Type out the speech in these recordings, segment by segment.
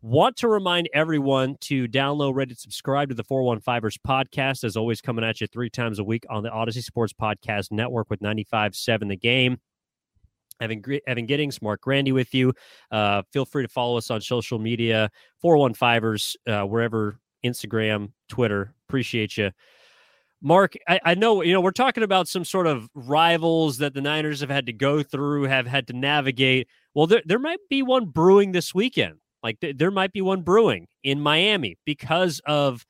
Want to remind everyone to download, rate, and subscribe to the 415ers podcast, as always, coming at you three times a week on the Audacy Sports Podcast Network with 95.7 The Game. Evan, Evan Giddings, Marc Grandi with you. Uh, feel free to follow us on social media, 415ers, uh, wherever, Instagram, Twitter. Appreciate you. Mark, I, I, know you know we're talking about some sort of rivals that the Niners have had to go through, have had to navigate. Well, there there might be one brewing this weekend. Like th- there might be one brewing in Miami because of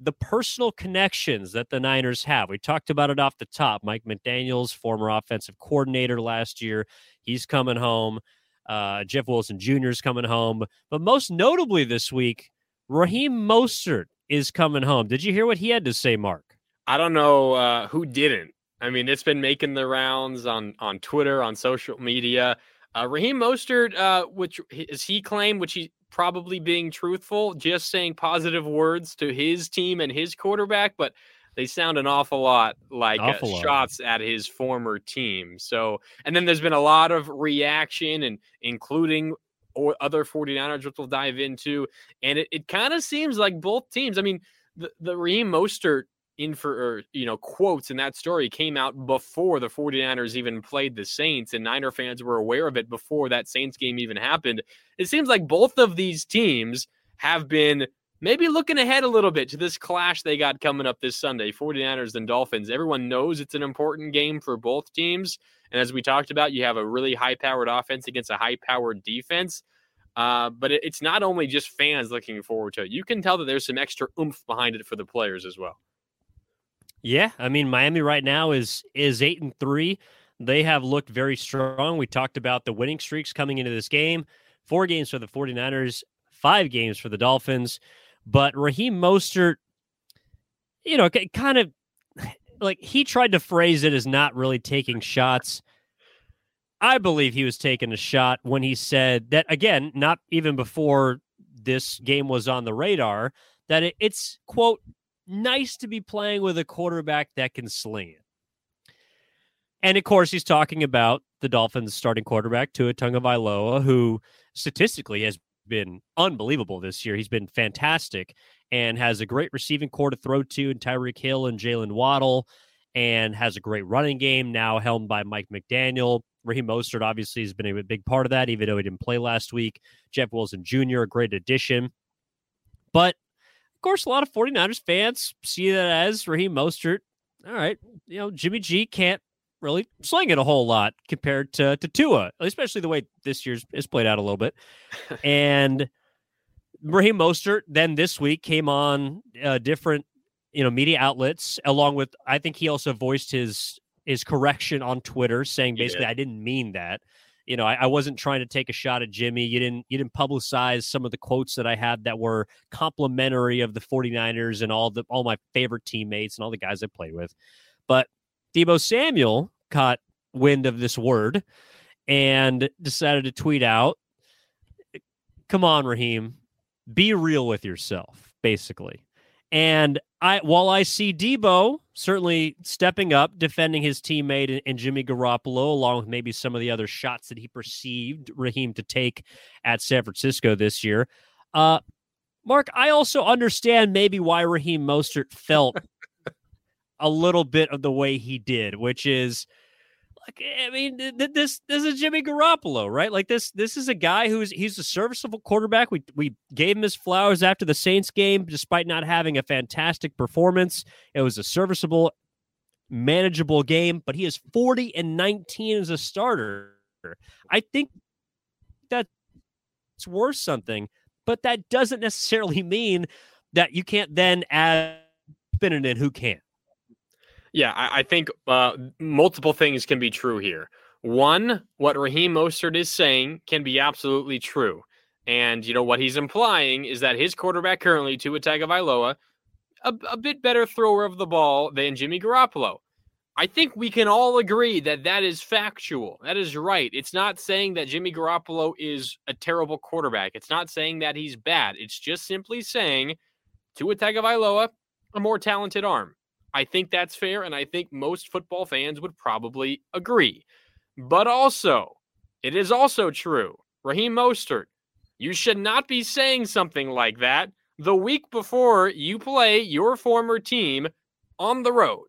the personal connections that the Niners have. We talked about it off the top. Mike McDaniels, former offensive coordinator last year, he's coming home. Uh, Jeff Wilson Jr. is coming home, but most notably this week, Raheem Mostert is coming home. Did you hear what he had to say, Mark? I don't know uh, who didn't. I mean, it's been making the rounds on on Twitter, on social media. Uh, Raheem Mostert, uh, which is he claimed, which he probably being truthful, just saying positive words to his team and his quarterback, but they sound an awful lot like uh, awful uh, shots at his former team. So, and then there's been a lot of reaction, and including or other 49ers, which we'll dive into. And it, it kind of seems like both teams, I mean, the, the Raheem Mostert in for or, you know quotes in that story came out before the 49ers even played the Saints and Niner fans were aware of it before that Saints game even happened. It seems like both of these teams have been maybe looking ahead a little bit to this clash they got coming up this Sunday, 49ers and Dolphins. Everyone knows it's an important game for both teams. And as we talked about, you have a really high powered offense against a high powered defense. Uh, but it, it's not only just fans looking forward to it. You can tell that there's some extra oomph behind it for the players as well. Yeah, I mean Miami right now is is eight and three. They have looked very strong. We talked about the winning streaks coming into this game. Four games for the 49ers, five games for the Dolphins. But Raheem Mostert, you know, kind of like he tried to phrase it as not really taking shots. I believe he was taking a shot when he said that again, not even before this game was on the radar, that it, it's quote nice to be playing with a quarterback that can sling it. And of course, he's talking about the Dolphins starting quarterback, Tua Tagovailoa, who statistically has been unbelievable this year. He's been fantastic and has a great receiving corps to throw to in Tyreek Hill and Jaylen Waddle and has a great running game now helmed by Mike McDaniel. Raheem Mostert obviously has been a big part of that, even though he didn't play last week. Jeff Wilson Jr., a great addition. But course, a lot of 49ers fans see that as Raheem Mostert. All right, you know, Jimmy G can't really sling it a whole lot compared to, to Tua, especially the way this year's is played out a little bit. and Raheem Mostert then this week came on uh, different, you know, media outlets, along with I think he also voiced his his correction on Twitter, saying basically I didn't mean that you know, I, I, wasn't trying to take a shot at Jimmy. You didn't you didn't publicize some of the quotes that I had that were complimentary of the 49ers and all the all my favorite teammates and all the guys I played with. But Deebo Samuel caught wind of this word and decided to tweet out, Come on, Raheem, be real with yourself, basically. And I, while I see Deebo certainly stepping up, defending his teammate and, and, Jimmy Garoppolo, along with maybe some of the other shots that he perceived Raheem to take at San Francisco this year. Uh, Mark, I also understand maybe why Raheem Mostert felt a little bit of the way he did, which is like eh, I mean, this this is Jimmy Garoppolo, right? Like this this is a guy who's he's a serviceable quarterback. We we gave him his flowers after the Saints game, despite not having a fantastic performance. It was a serviceable, manageable game, but he is forty and nineteen as a starter. I think that's worth something, but that doesn't necessarily mean that you can't then add spin it in who can. Yeah, I, I think uh, multiple things can be true here. One, what Raheem Mostert is saying can be absolutely true. And, you know, what he's implying is that his quarterback currently, Tua Tagovailoa, a, a bit better thrower of the ball than Jimmy Garoppolo. I think we can all agree that that is factual. That is right. It's not saying that Jimmy Garoppolo is a terrible quarterback. It's not saying that he's bad. It's just simply saying Tua Tagovailoa, a more talented arm. I think that's fair, and I think most football fans would probably agree. But also, it is also true, Raheem Mostert, You should not be saying something like that the week before you play your former team on the road.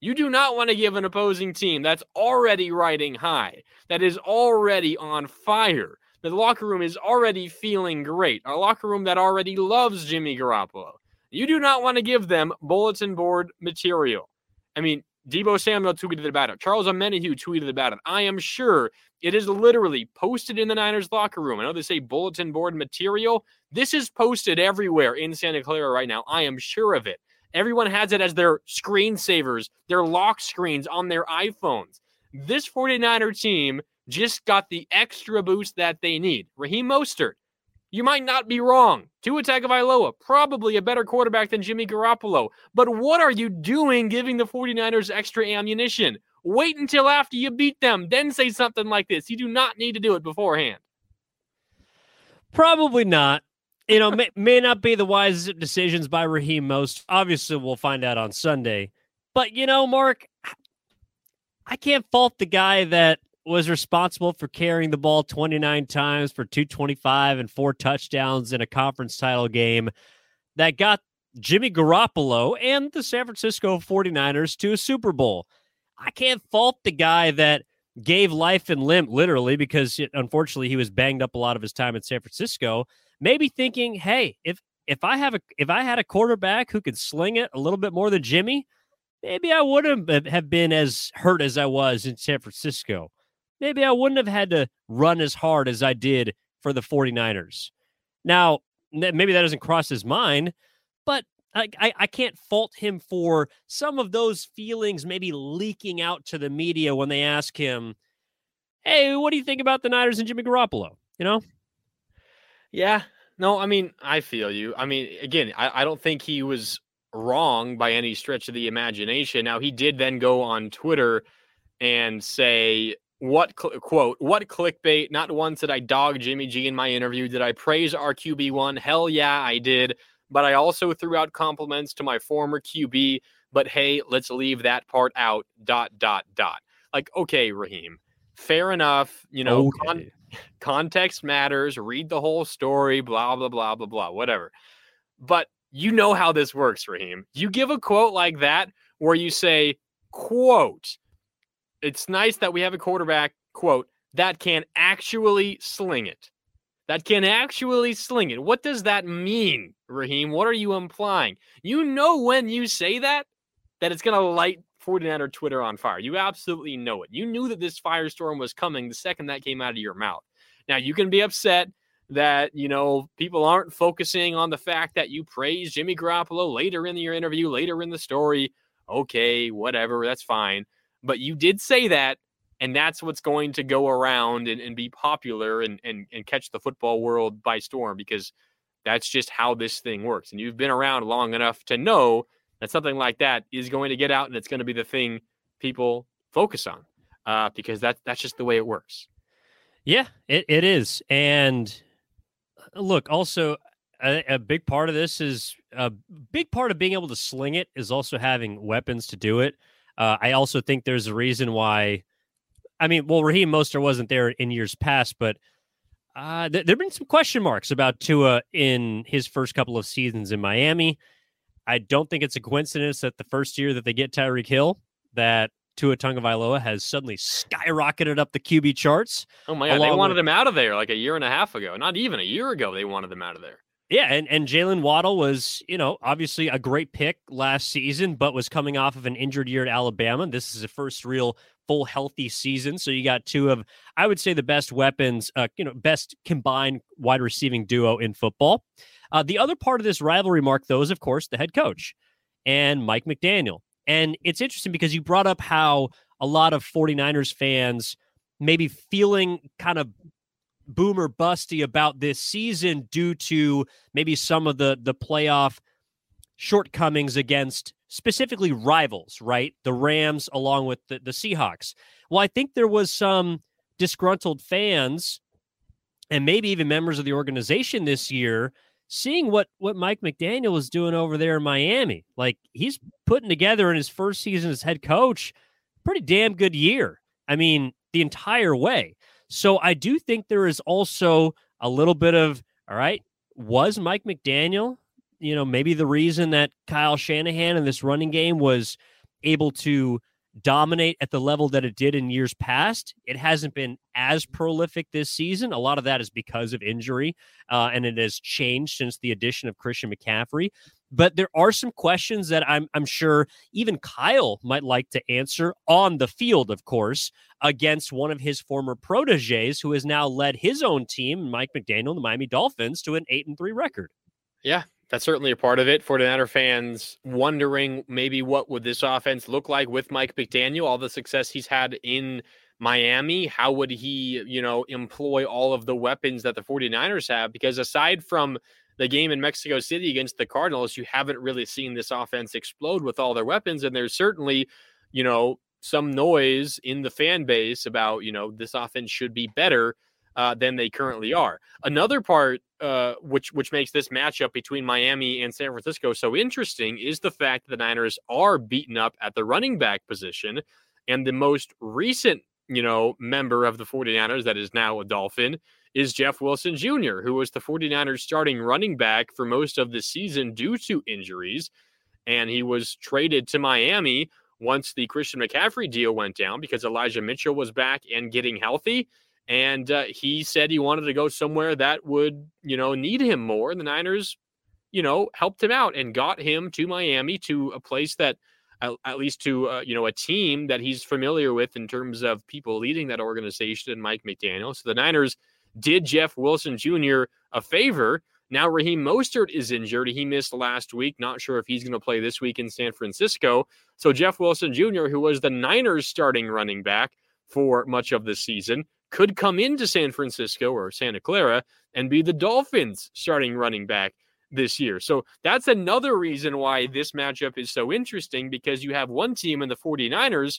You do not want to give an opposing team that's already riding high, that is already on fire. The locker room is already feeling great. A locker room that already loves Jimmy Garoppolo. You do not want to give them bulletin board material. I mean, Deebo Samuel tweeted about it. Charles Omenihu tweeted about it. I am sure it is literally posted in the Niners locker room. I know they say bulletin board material. This is posted everywhere in Santa Clara right now. I am sure of it. Everyone has it as their screensavers, their lock screens on their iPhones. This 49er team just got the extra boost that they need. Raheem Mostert, you might not be wrong. Tua Tagovailoa, probably a better quarterback than Jimmy Garoppolo. But what are you doing giving the 49ers extra ammunition? Wait until after you beat them, then say something like this. You do not need to do it beforehand. Probably not you know, may, may not be the wisest decisions by Raheem Most. Obviously, we'll find out on Sunday. But, you know, Mark, I can't fault the guy that was responsible for carrying the ball 29 times for 225 and four touchdowns in a conference title game that got Jimmy Garoppolo and the San Francisco 49ers to a Super Bowl. I can't fault the guy that gave life and limb, literally, because it, unfortunately he was banged up a lot of his time in San Francisco maybe thinking, hey, if if I have a if I had a quarterback who could sling it a little bit more than Jimmy, maybe I wouldn't have been as hurt as I was in San Francisco. Maybe I wouldn't have had to run as hard as I did for the 49ers. Now, maybe that doesn't cross his mind, but I, I, I, can't fault him for some of those feelings maybe leaking out to the media when they ask him, Hey, what do you think about the Niners and Jimmy Garoppolo? You know? Yeah. No, I mean, I feel you. I mean, again, I, I don't think he was wrong by any stretch of the imagination. Now, he did then go on Twitter and say, what cl- quote, what clickbait? Not once did I dog Jimmy G in my interview. Did I praise our QB1? Hell yeah, I did. But I also threw out compliments to my former QB. But hey, let's leave that part out. Dot, dot, dot. Like, okay, Raheem, fair enough. You know, okay. con- context matters. Read the whole story, blah, blah, blah, blah, blah, whatever. But you know how this works, Raheem. You give a quote like that where you say, quote, it's nice that we have a quarterback, quote, that can actually sling it. That can actually sling it. What does that mean, Raheem? What are you implying? You know when you say that, that it's going to light 49er Twitter on fire. You absolutely know it. You knew that this firestorm was coming the second that came out of your mouth. Now, you can be upset that, you know, people aren't focusing on the fact that you praise Jimmy Garoppolo later in your interview, later in the story. Okay, whatever, that's fine. But you did say that, and that's what's going to go around and, and be popular and, and, and catch the football world by storm because that's just how this thing works. And you've been around long enough to know that something like that is going to get out and it's going to be the thing people focus on uh, because that, that's just the way it works. Yeah, it, it is. And uh, look, also, a, a, big part of this is a big part of being able to sling it is also having weapons to do it. Uh, I also think there's a reason why. I mean, well, Raheem Mostert wasn't there in years past, but uh, th- there have been some question marks about Tua in his first couple of seasons in Miami. I don't think it's a coincidence that the first year that they get Tyreek Hill, that Tua Tagovailoa has suddenly skyrocketed up the QB charts. Oh my god, they wanted with... him out of there like a year and a half ago. Not even a year ago, they wanted him out of there. Yeah, and, and Jaylen Waddle was, you know, obviously a great pick last season, but was coming off of an injured year at Alabama. This is a first real full healthy season. So you got two of, I would say, the best weapons, uh, you know, best combined wide receiving duo in football. Uh, the other part of this rivalry, Mark, though, is, of course, the head coach and Mike McDaniel. And it's interesting because you brought up how a lot of 49ers fans maybe feeling kind of boomer busty about this season due to maybe some of the the playoff shortcomings against specifically rivals, right? The Rams along with the, the Seahawks. Well, I think there was some disgruntled fans and maybe even members of the organization this year seeing what what Mike McDaniel is doing over there in Miami. Like he's putting together in his first season as head coach, pretty damn good year. I mean, the entire way. So I do think there is also a little bit of All right. Was Mike McDaniel, you know, maybe the reason that Kyle Shanahan in this running game was able to dominate at the level that it did in years past. It hasn't been as prolific this season. A lot of that is because of injury, uh, and it has changed since the addition of Christian McCaffrey. But there are some questions that I'm, I'm sure even Kyle might like to answer on the field, of course, against one of his former proteges who has now led his own team, Mike McDaniel, the Miami Dolphins, to an eight and three record. Yeah, that's certainly a part of it. 49er fans wondering maybe what would this offense look like with Mike McDaniel, all the success he's had in Miami. How would he, you know, employ all of the weapons that the 49ers have? Because aside from the game in Mexico City against the Cardinals, you haven't really seen this offense explode with all their weapons. And there's certainly, you know, some noise in the fan base about, you know, this offense should be better uh, than they currently are. Another part, uh, which which makes this matchup between Miami and San Francisco so interesting, is the fact that the Niners are beaten up at the running back position, and the most recent, you know, member of the 49ers that is now a Dolphin is Jeff Wilson Jr., who was the 49ers starting running back for most of the season due to injuries, and he was traded to Miami once the Christian McCaffrey deal went down because Elijah Mitchell was back and getting healthy. And uh, he said he wanted to go somewhere that would, you know, need him more. The Niners, you know, helped him out and got him to Miami to a place that, at, at least to, uh, you know, a team that he's familiar with in terms of people leading that organization and Mike McDaniel. So the Niners did Jeff Wilson Jr. a favor. Now Raheem Mostert is injured. He missed last week. Not sure if he's going to play this week in San Francisco. So Jeff Wilson Jr., who was the Niners starting running back for much of the season, could come into San Francisco or Santa Clara and be the Dolphins starting running back this year. So that's another reason why this matchup is so interesting because you have one team in the 49ers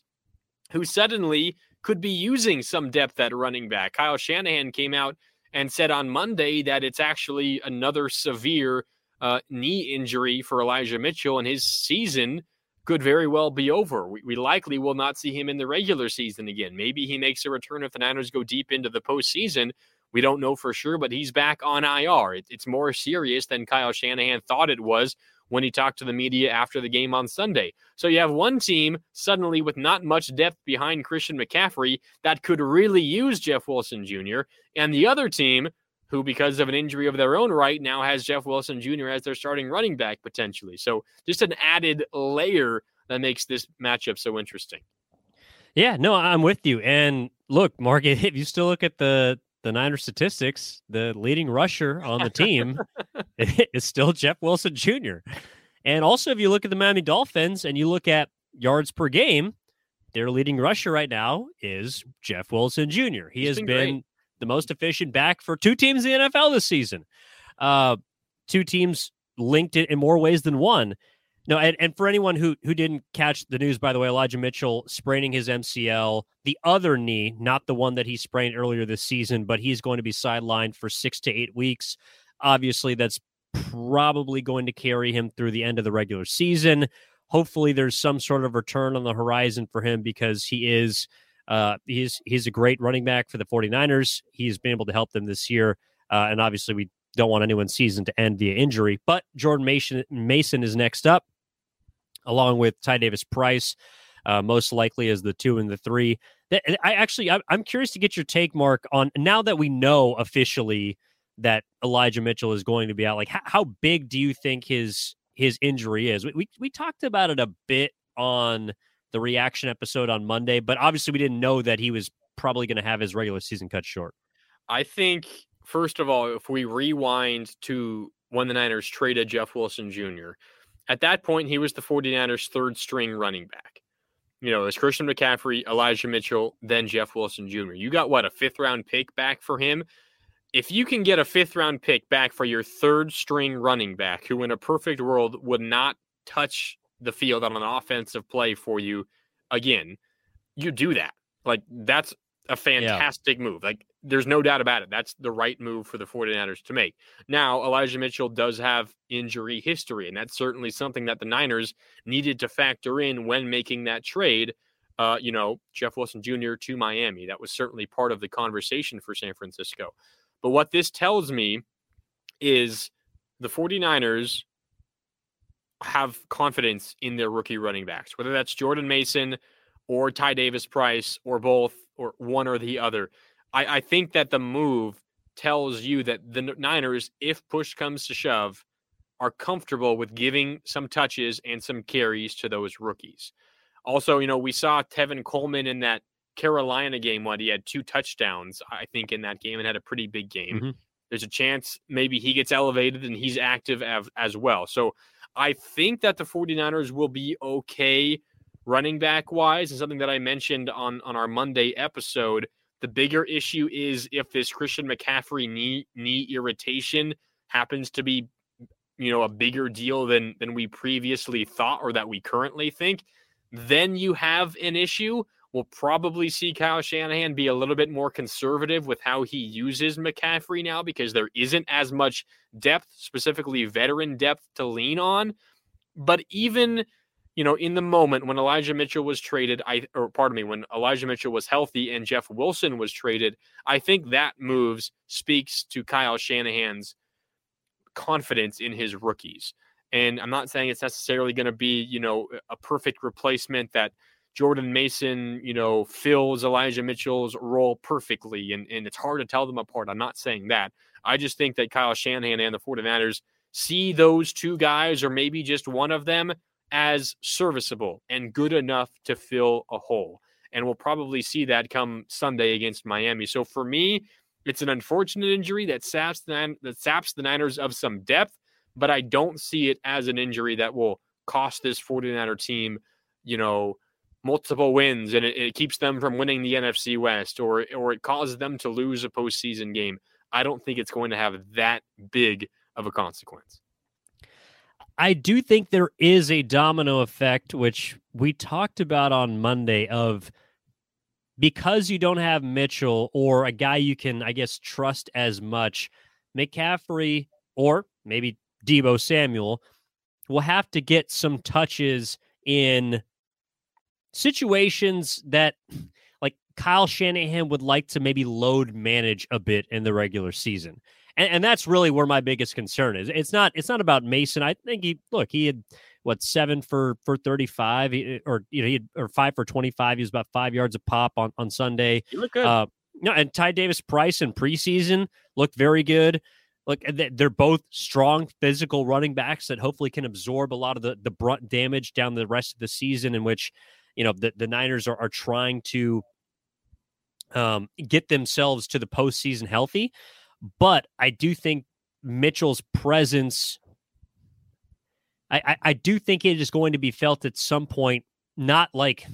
who suddenly could be using some depth at running back. Kyle Shanahan came out and said on Monday that it's actually another severe uh, knee injury for Elijah Mitchell, and his season could very well be over. We, we, likely will not see him in the regular season again. Maybe he makes a return if the Niners go deep into the postseason. We don't know for sure, but he's back on IR. It, it's more serious than Kyle Shanahan thought it was when he talked to the media after the game on Sunday. So you have one team suddenly with not much depth behind Christian McCaffrey that could really use Jeff Wilson Jr., and the other team who, because of an injury of their own right, now has Jeff Wilson Jr. as their starting running back potentially. So just an added layer that makes this matchup so interesting. Yeah, no, I'm with you. And look, Mark, if you still look at the the Niners statistics, the leading rusher on the team is still Jeff Wilson Jr. And also, if you look at the Miami Dolphins and you look at yards per game, their leading rusher right now is Jeff Wilson Jr. He He's has been, been the most efficient back for two teams in the NFL this season. Uh, two teams linked it in more ways than one. No, and, and for anyone who who didn't catch the news, by the way, Elijah Mitchell spraining his MCL, the other knee, not the one that he sprained earlier this season, but he's going to be sidelined for six to eight weeks. Obviously, that's probably going to carry him through the end of the regular season. Hopefully, there's some sort of return on the horizon for him because he is uh, he's he's a great running back for the 49ers. He's been able to help them this year. Uh, and obviously, we don't want anyone's season to end via injury. But Jordan Mason, Mason is next up, along with Ty Davis Price, uh, most likely as the two and the three. I actually, I'm curious to get your take, Mark, on now that we know officially that Elijah Mitchell is going to be out. Like, how, how big do you think his his injury is? We, we we talked about it a bit on the reaction episode on Monday, but obviously we didn't know that he was probably going to have his regular season cut short. I think, first of all, if we rewind to when the Niners traded Jeff Wilson Jr., at that point, he was the 49ers' third string running back. You know, it's Christian McCaffrey, Elijah Mitchell, then Jeff Wilson Jr. You got what, a fifth round pick back for him? If you can get a fifth round pick back for your third string running back, who in a perfect world would not touch the field on an offensive play for you again, you do that. Like that's a fantastic yeah. move. Like there's no doubt about it. That's the right move for the 49ers to make. Now, Elijah Mitchell does have injury history, and that's certainly something that the Niners needed to factor in when making that trade. Uh, you know, Jeff Wilson Jr. to Miami. That was certainly part of the conversation for San Francisco. But what this tells me is the 49ers have confidence in their rookie running backs, whether that's Jordan Mason or Ty Davis Price or both or one or the other. I, I think that the move tells you that the Niners, if push comes to shove, are comfortable with giving some touches and some carries to those rookies. Also, you know, we saw Tevin Coleman in that Carolina game when he had two touchdowns, I think, in that game and had a pretty big game. Mm-hmm. There's a chance maybe he gets elevated and he's active as, as well. So I think that the 49ers will be okay running back wise and something that I mentioned on on our Monday episode. The bigger issue is if this Christian McCaffrey knee knee irritation happens to be you know a bigger deal than than we previously thought or that we currently think, then you have an issue. We'll probably see Kyle Shanahan be a little bit more conservative with how he uses McCaffrey now because there isn't as much depth, specifically veteran depth to lean on. But even you know, in the moment when Elijah Mitchell was traded, I or pardon me, when Elijah Mitchell was healthy and Jeff Wilson was traded, I think that moves speaks to Kyle Shanahan's confidence in his rookies. And I'm not saying it's necessarily going to be, you know, a perfect replacement that Jordan Mason, you know, fills Elijah Mitchell's role perfectly. And, and it's hard to tell them apart. I'm not saying that. I just think that Kyle Shanahan and the 49ers see those two guys, or maybe just one of them, as serviceable and good enough to fill a hole. And we'll probably see that come Sunday against Miami. So for me, it's an unfortunate injury that saps the, that saps the Niners of some depth, but I don't see it as an injury that will cost this 49er team, you know, multiple wins and it, it keeps them from winning the NFC West or or it causes them to lose a postseason game. I don't think it's going to have that big of a consequence. I do think there is a domino effect, which we talked about on Monday, of because you don't have Mitchell or a guy you can, I guess, trust as much, McCaffrey or maybe Deebo Samuel will have to get some touches in situations that like Kyle Shanahan would like to maybe load manage a bit in the regular season and, and that's really where my biggest concern is. It's not it's not about Mason. I think he look he had what seven for for 35 or you know he had, or five for 25 he was about five yards a pop on on sunday you look good uh, no and ty davis price in preseason looked very good look they're both strong physical running backs that hopefully can absorb a lot of the the brunt damage down the rest of the season in which you know the, the niners are, are trying to um, get themselves to the postseason healthy but I do think Mitchell's presence, I, I, I do think it is going to be felt at some point, not like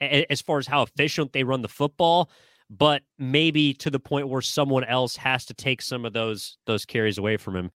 as far as how efficient they run the football, but maybe to the point where someone else has to take some of those those carries away from him.